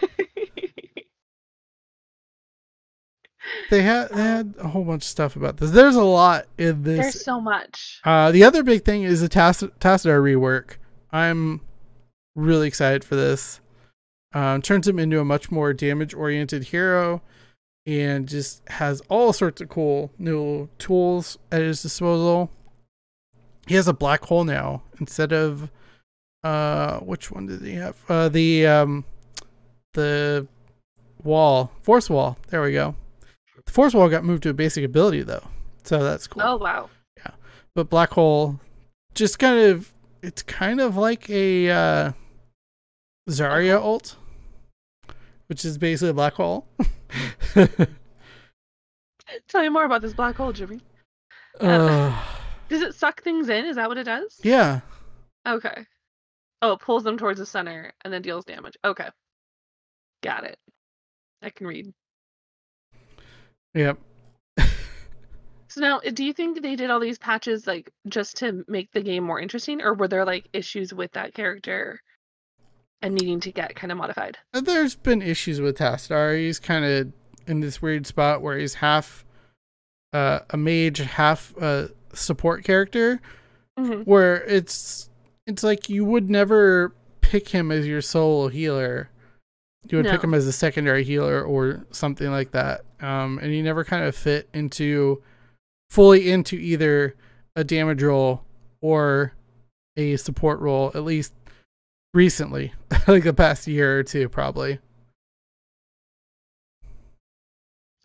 [laughs] They had they had a whole bunch of stuff about this. There's a lot in this. There's so much. Uh, the other big thing is the Tassadar rework. I'm really excited for this. Um, turns him into a much more damage oriented hero and just has all sorts of cool new tools at his disposal. He has a black hole now instead of uh which one did he have? Uh the um the wall, force wall. There we go. The force wall got moved to a basic ability though. So that's cool Oh wow. Yeah, but black hole just kind of it's kind of like a uh zarya ult which is basically a black hole [laughs] Tell me more about this black hole, Jimmy. uh, Does it suck things in? Is that what it does? yeah Okay. Oh, it pulls them towards the center and then deals damage. Okay. Got it. I can read. Yep So now, uh, do you think they did all these patches like just to make the game more interesting, or were there like issues with that character and needing to get kind of modified? there's been issues with Tassadar. He's kind of in this weird spot where he's half uh, a mage, half a support character. Mm-hmm. where it's it's like you would never pick him as your solo healer. You would pick him as a secondary healer or something like that. Um, and he never kind of fit into fully into either a damage role or a support role, at least recently, [laughs] like the past year or two, probably.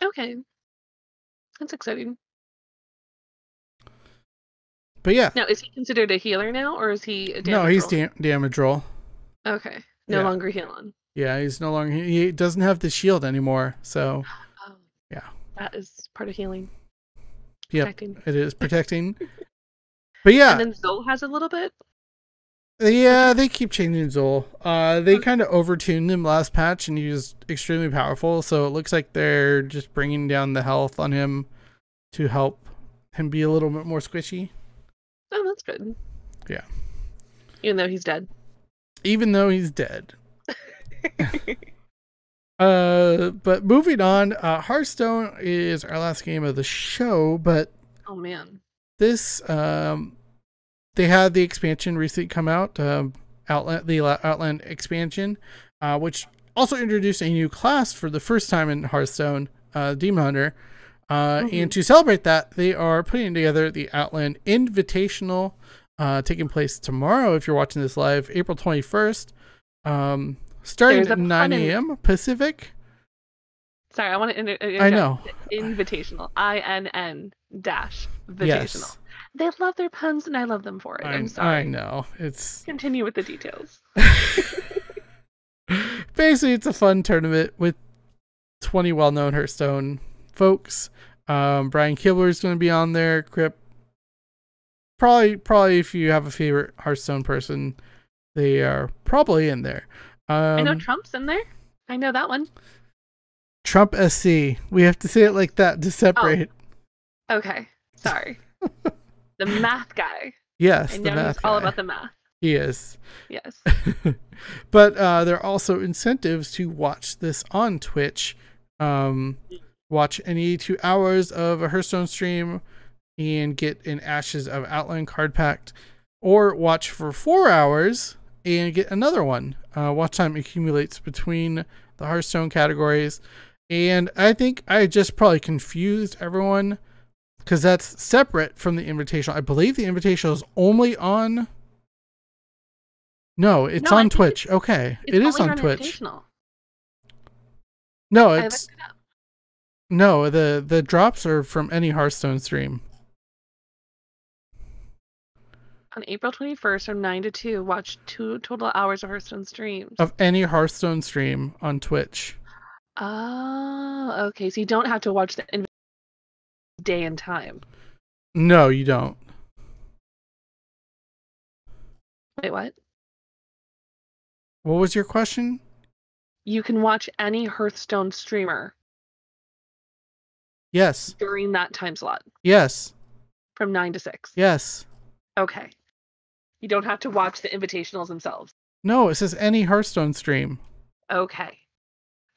Okay, that's exciting. But yeah, Now, is he considered a healer now, or is he a damage no, he's roll? dam- damage roll. okay. No Yeah. longer healing. Yeah, he's no longer he doesn't have the shield anymore. So [gasps] Oh, Yeah. that is part of healing. Yeah, it is [laughs] protecting. but yeah, And then Zol has a little bit. Yeah, they keep changing Zol. Uh, they kind of overtuned him last patch, and he was extremely powerful. So it looks like they're just bringing down the health on him to help him be a little bit more squishy. Oh, that's good. Yeah. Even though he's dead. even though he's dead. [laughs] Uh, but moving on, uh, Hearthstone is our last game of the show, but oh man. this um, they had the expansion recently come out, um, Outland the Outland expansion, uh, which also introduced a new class for the first time in Hearthstone, uh, Demon Hunter. Uh, Mhm. And to celebrate that, they are putting together the Outland Invitational, uh, taking place tomorrow. If you're watching this live, April 21st, um, starting at 9 pun in- a.m. Pacific. Sorry, I want to. In- I know. Invitational. I N N dash invitational. Yes. They love their puns, and I love them for it. I, I'm sorry. I know. It's Continue with the details. [laughs] basically it's a fun tournament with 20 well-known Hearthstone folks. Um, Brian Kibler is going to be on there. Kripp. Probably, probably if you have a favorite Hearthstone person, they are probably in there. Um, I know Trump's in there. I know that one. Trump SC. We have to say it like that to separate. Okay, sorry. [laughs] the math guy. yes, I the know math he's all about the math. He is. Yes. [laughs] but uh, there are also incentives to watch this on Twitch. Um, watch any two hours of a Hearthstone stream and get an Ashes of Outland card pack, or watch for four hours and get another one. Uh, watch time accumulates between the Hearthstone categories. And I think I just probably confused everyone because that's separate from the Invitational. I believe the Invitational is only on. No, it's No, on Twitch. okay, It's it is on Twitch. No, it's it no the the drops are from any Hearthstone stream. On April 21st from 9 to 2. Watch two total hours of Hearthstone streams. of any Hearthstone stream on Twitch. Oh, okay. So you don't have to watch the day and time. No, you don't. Wait, what? What was your question? You can watch any Hearthstone streamer Yes. during that time slot Yes. from 9 to 6. Yes. Okay. You don't have to watch the invitationals themselves. No, it says any Hearthstone stream. Okay. [laughs]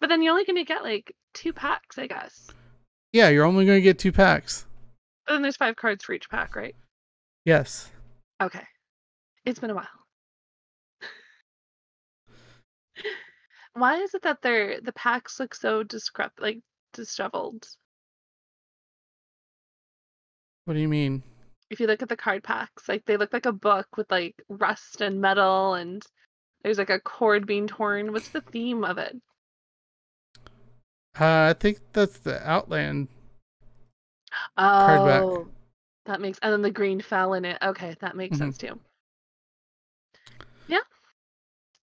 but then you're only going to get like two packs, I guess. Yeah, you're only going to get two packs. But then there's five cards for each pack, right? Yes. Okay. It's been a while. [laughs] Why is it that they're the packs look so discrep like disheveled? What do you mean? If you look at the card packs, like they look like a book with like rust and metal and there's like a cord being torn. What's the theme of it? Uh, I think that's the Outland. Oh, Card back. that makes and then the green fell in it. Okay, that makes Mhm. sense too. Yeah.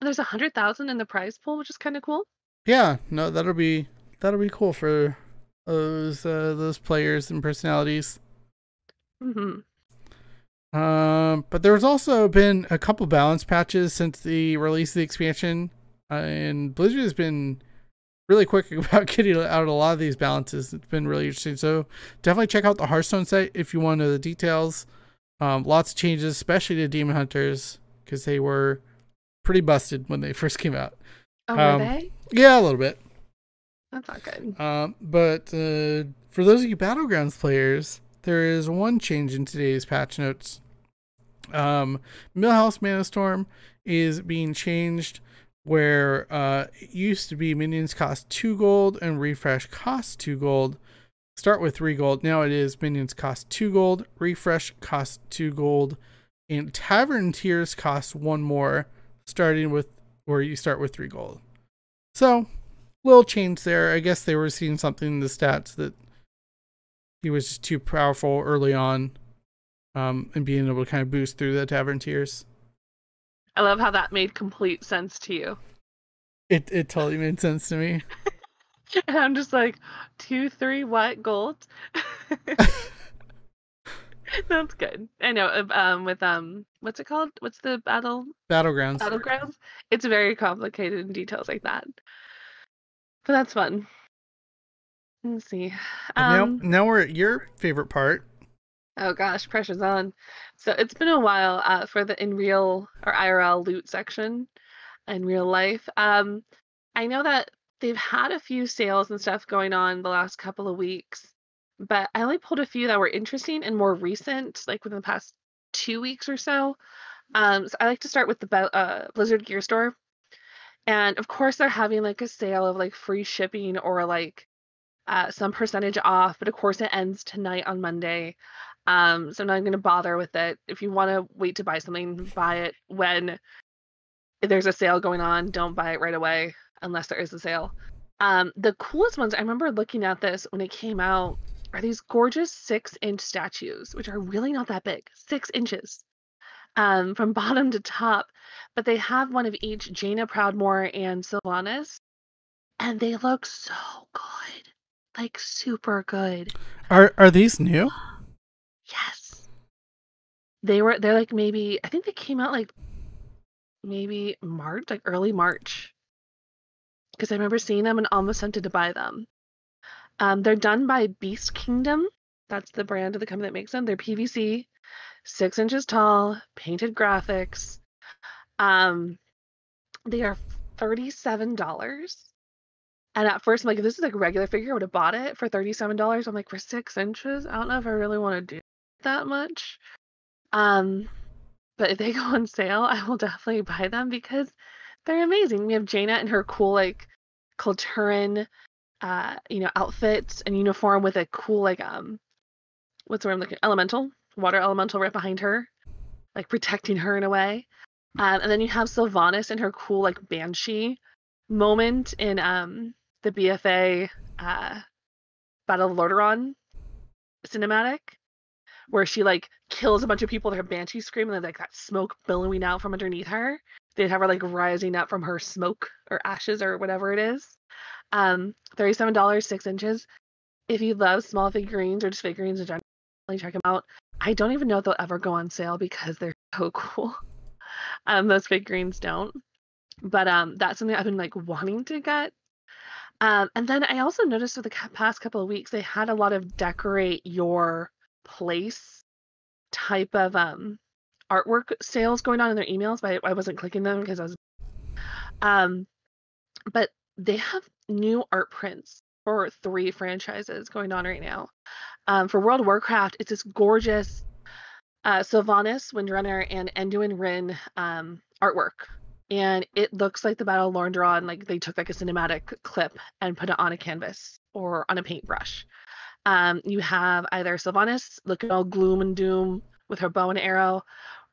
There's a hundred thousand in the prize pool, which is kind of cool. Yeah, no, that'll be that'll be cool for those uh, those players and personalities. hmm Um, but there's also been a couple balance patches since the release of the expansion, uh, and Blizzard has been really quick [laughs] about getting out a lot of these balances. It's been really interesting. So definitely check out the Hearthstone site if you want to know the details. Um, lots of changes, especially to Demon Hunters, because they were pretty busted when they [laughs] first came out. Oh, Um, were they? Yeah, a little bit. That's not good. Um, but uh, for those of you Battlegrounds players, there is one change in today's patch notes. Um, Millhouse Mana Storm is being changed where uh, it used to be minions cost 2 gold and refresh cost 2 gold. Start with 3 gold. Now it is minions cost 2 gold, refresh cost 2 gold, and tavern tiers cost 1 more, starting with where you start with 3 gold. So, little change there. I guess they were seeing something in the stats that he was just too powerful early on, um, and being able to kind of boost through the tavern tiers. I love how that made complete sense to you. It it totally made sense to me. [laughs] And I'm just like, two, three, what gold? [laughs] That's good. I know. uh, Um, with um, what's it called? What's the battle Battlegrounds. battlegrounds? It's very complicated in details like that. But that's fun. Let's see. Um, now now we're at your favorite part. Oh gosh, pressure's on. So it's been a while uh, for the in real or IRL loot section in real life. Um, I know that they've had a few sales and stuff going on the last couple of weeks, but I only pulled a few that were interesting and more recent, like within the past two weeks or so. Um, so I like to start with the uh, Blizzard Gear Store, and of course they're having like a sale of like free shipping or like uh, some percentage off. But of course it ends tonight on Monday. Um, so I'm not going to bother with it. If you want to wait to buy something, buy it when there's a sale going on. Don't buy it right away. unless there is a sale. Um, the coolest ones I remember looking at this when it came out are these gorgeous six inch statues, which are really not that big, six inches um, from [laughs] bottom to top. But they have one of each Jaina Proudmoore and Sylvanas, and they look so good, like super good. Are are these new? Yes, they were. They're like maybe I think they came out like maybe March, like early March, because I remember seeing them and almost tempted to buy them. Um, they're done by Beast Kingdom. That's the brand of the company that makes them. They're PVC, six inches tall, painted graphics. Um, they are thirty-seven dollars. And at first, I'm like, if this is like a regular figure, I would have bought it for thirty-seven dollars. I'm like, for six inches, I don't know if I really want to do that much. Um, but if they [laughs] go on sale, I will definitely buy them because they're amazing. We have Jaina in her cool like Kul Tiran uh, you know, outfit and uniform with a cool like um what's the word I'm looking elemental, water elemental right behind her, like protecting her in a way. Um, and then you have Sylvanas in her cool like banshee moment in um the BFA uh Battle of Lordaeron cinematic where she like kills a bunch of people with her banshee scream and then like that smoke billowing out from underneath her. They'd have her like rising up from her smoke or ashes or whatever it is. Um, thirty-seven dollars, six inches. If you love small figurines or just figurines in general, check them out. I don't even know if they'll ever go on sale because they're [laughs] so cool. Um, those figurines don't. But um, that's something I've been like wanting to get. Um, and then I also noticed for the past couple of weeks they had a lot of decorate your place type of um artwork sales going on in their emails, but I, wasn't clicking them because I was um but they have new art prints for three franchises going on right now. Um, for World of Warcraft, it's this gorgeous uh, Sylvanas, Windrunner, and Anduin Wrynn um, artwork. And it looks like the Battle of Lordaeron, like they took like a cinematic clip and put it on a canvas or on a paintbrush. Um, you have either Sylvanas looking all gloom and doom with her bow and arrow,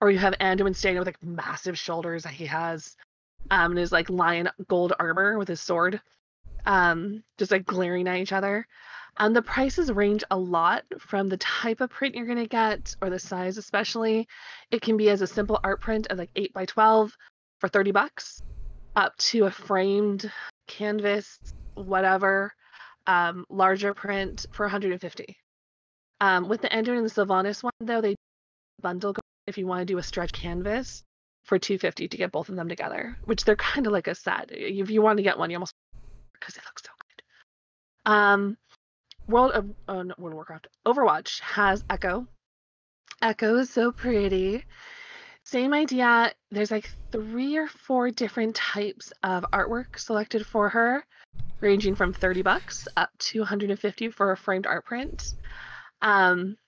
or you have Anduin standing with like massive shoulders that he has um, and his like lion gold armor with his sword, um, just like glaring at each other. And the prices range a lot from the type of print you're going to get or the size, especially. It can be as a simple art print of like 8 by 12 for 30 bucks up to a framed canvas, whatever, um, larger print for 150. Um, with the Anduin and the Sylvanas one, though, they bundle if you want to do a stretch canvas for 250 to get both of them together, which they're kind of like a set. If you want to get one, you almost because it looks so good. Um, World of uh, World of Warcraft Overwatch has Echo. Echo is so pretty. Same idea. There's like three or four different types of artwork selected for her, ranging from 30 bucks up to 150 for a framed art print. Um,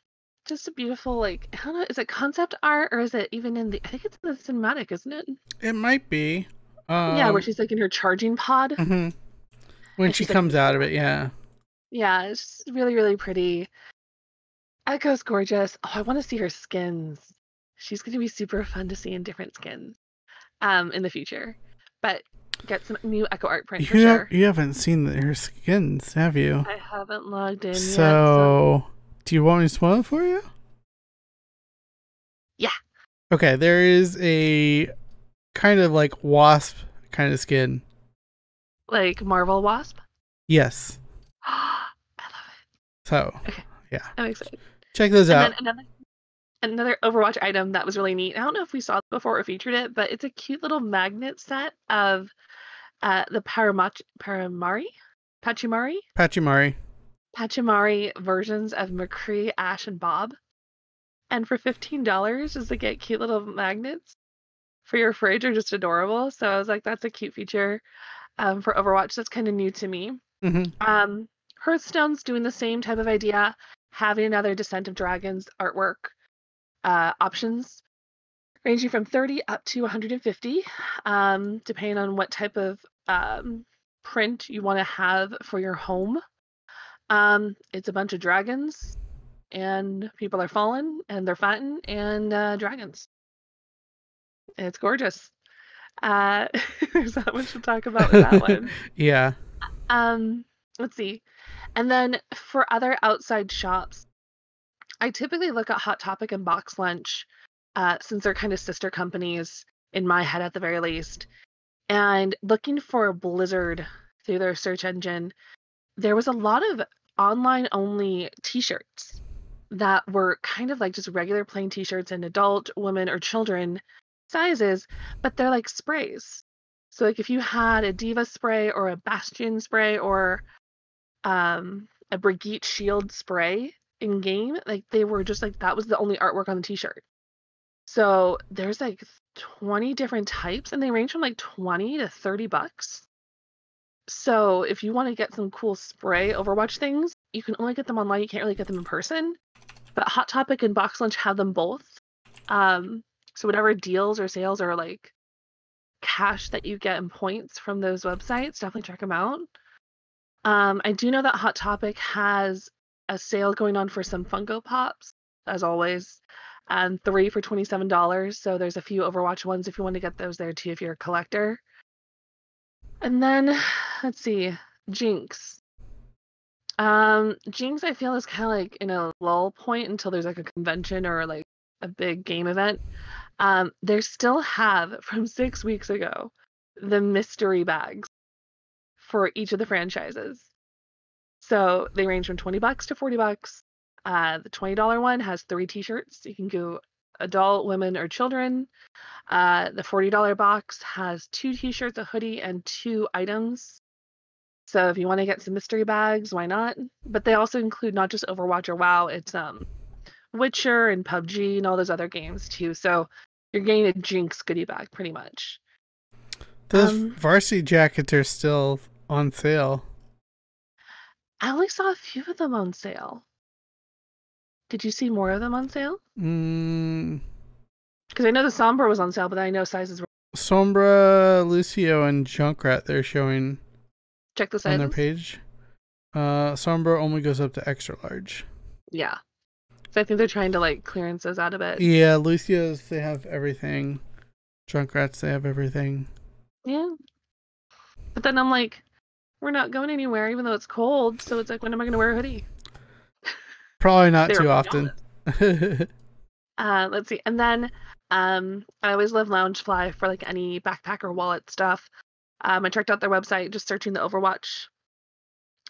just a beautiful like I don't know, is it concept art or is it even in the I think it's in the cinematic, isn't it? It might be. Um, yeah, where she's like in her charging pod. Mm-hmm. When she comes like, out of it, yeah. Yeah, it's really, really pretty. Echo's gorgeous. Oh, I want to see her skins. She's gonna be super fun to see in different skins um in the future. But get some new Echo art print you for sure. You haven't seen her skins, have you? I haven't logged in so... yet. So do you want me to spoil it for you? Yeah. Okay, there is a kind of like wasp kind of skin. Like Marvel Wasp? Yes. [gasps] I love it. So, okay. yeah. I'm excited. Check those and out. another, another Overwatch item that was really neat. I don't know if we saw it before or featured it, but it's a cute little magnet set of uh, the Paramach- Paramari? Pachimari? Pachimari. Pachimari versions of McCree, Ashe, and Bob. And for $15, just to get cute little magnets for your fridge are just adorable. So I was like, that's a cute feature um, for Overwatch. That's kind of new to me. Mm-hmm. Um, Hearthstone's doing the same type of idea, having another Descent of Dragons artwork uh, options, ranging from 30 up to 150, um, depending on what type of um, print you want to have for your home. Um, it's a bunch of dragons, and people are fallen, and they're fighting, and uh, dragons. It's gorgeous. Uh, [laughs] there's not much to talk about with that [laughs] one. yeah. Um, let's see. And then for other outside shops, I typically look at Hot Topic and Box Lunch, uh, since they're kind of sister companies in my head at the very least. And looking for Blizzard through their search engine, there was a lot of online only t-shirts that were kind of like just regular plain t-shirts in adult, women, or children sizes, but they're like sprays. So like if you had a D.Va spray or a Bastion spray or um a Brigitte Shield spray in game, like they were just like that was the only artwork on the t-shirt. So there's like 20 different types and they range from like 20 to 30 bucks. So if you want to get some cool spray Overwatch things, you can only get them online. You can't really get them in person. But Hot Topic and Box Lunch have them both. Um, so whatever deals or sales or like cash that you get in points from those websites, definitely check them out. Um, I do know that Hot Topic has a sale going on for some Funko Pops, as always, and three for twenty-seven dollars. So there's a few Overwatch ones if you want to get those there too if you're a collector. And then [sighs] let's see, Jinx. Um, Jinx I feel is kind of like in a lull point until there's like a convention or like a big game event. Um, they still have [laughs] from six weeks ago the mystery bags for each of the franchises. So they range from 20 bucks to 40 bucks. Uh, the $20 one has three t-shirts. You can go adult, women, or children. Uh, the $40 box has two t-shirts, a hoodie, and two items. So if you want to get some mystery bags, why not? But they also include not just Overwatch or WoW, it's um Witcher and PUBG and all those other games too. So you're getting a Jinx goodie bag pretty much. Those um, varsity jackets are still on sale. I only saw a few of them on sale. Did you see more of them on sale? Mm. Because I know the Sombra was on sale, but I know sizes were. Sombra, Lucio, and Junkrat they're showing. Check the sizes. On their page. Uh, Sombra only goes up to extra large. Yeah. So I think they're trying to like clearances out of it. Yeah, Lucio's they have everything. Junkrats they have everything. Yeah. But then I'm like, we're not going anywhere, even though it's cold. So it's like, when am I going to wear a hoodie? Probably not too often. [laughs] uh, let's see. And then um, I always love Loungefly for like any backpack or wallet stuff. Um, I checked out their website just searching the Overwatch,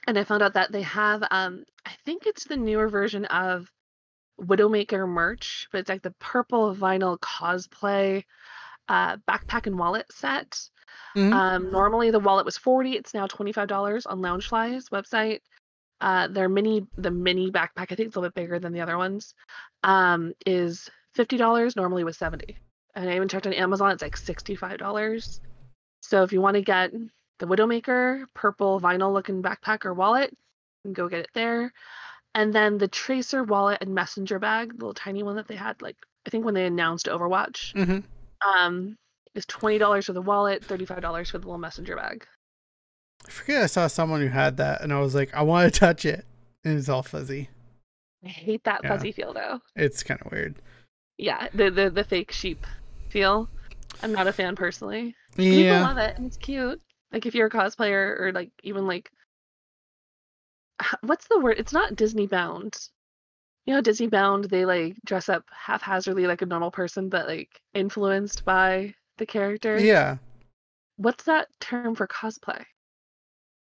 and I found out that they have um, I think it's the newer version of Widowmaker merch, but it's like the purple vinyl cosplay uh, backpack and wallet set. Mm-hmm. Um, normally the wallet was 40 it's now $25 on Loungefly's website. Uh, their mini, the mini backpack, I think it's a little bit bigger than the other ones, um, is $50. Normally was 70 And I even checked on Amazon, it's like $65. So if you want to get the Widowmaker purple vinyl looking backpack or wallet, you can go get it there. And then the Tracer wallet and messenger bag, the little tiny one that they had, like I think when they announced Overwatch, mm-hmm. um, is twenty dollars for the wallet, thirty five dollars for the little messenger bag. I forget I saw someone who had that, and I was like, I want to touch it, and it's all fuzzy. I hate that yeah. fuzzy feel though. It's kind of weird. Yeah, the, the the fake sheep feel. I'm not a fan personally. Yeah. People love it and it's cute. Like if you're a cosplayer or like even like what's the word? It's not Disney bound. You know, Disney bound, they like dress up haphazardly like a normal person, but like influenced by the character. Yeah. What's that term for cosplay?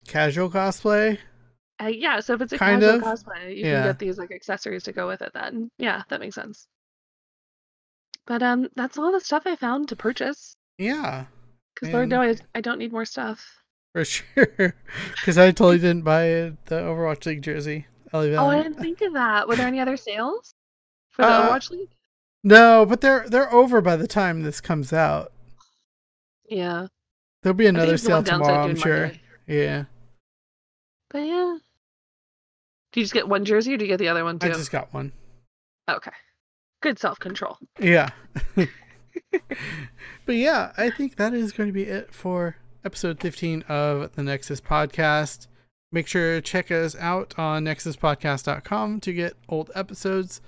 Casual cosplay? Uh, yeah, so if it's a kind casual of. cosplay, you yeah. can get these like accessories to go with it then. Yeah, that makes sense. But um that's all the stuff I found to purchase. Yeah. Because Lord no, I, I don't need more stuff. For [laughs] sure. Because I totally didn't buy the Overwatch League jersey. Ellie oh, I didn't think of that. Were there any other sales for the uh, Overwatch League? No, but they're they're over by the time this comes out. Yeah. There'll be another sale tomorrow, I'm sure. Monday. Yeah. But yeah. Do you just get one jersey or do you get the other one too? I just got one. Okay. Good self control. Yeah. [laughs] but yeah, I think that is going to be it for episode 15 of the Nexus Podcast. Make sure to check us out on nexuspodcast.com to get old episodes,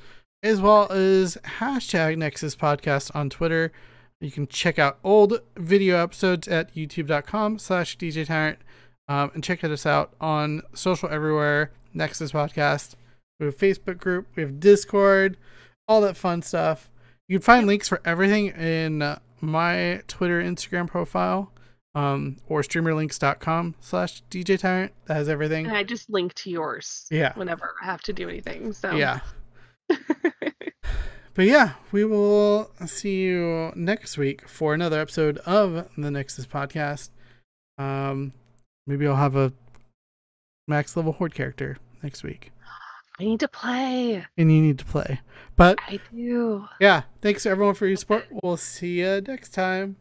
as well as hashtag Nexus Podcast on Twitter. You can check out old video episodes at youtube.com slash DJ Tyrant um, and check us out on social everywhere. Nexus Podcast. We have Facebook group. We have Discord. All that fun stuff. You can find links for everything in my Twitter, Instagram profile, um, or streamerlinks.com slash DJ Tyrant. That has everything. And I just link to yours. Yeah. Whenever I have to do anything. So Yeah. [laughs] But yeah, we will see you next week for another episode of the Nexus podcast. Um, maybe I'll have a max level horde character next week, I need to play. and you need to play. But I do. yeah, thanks everyone for your support. We'll see you next time.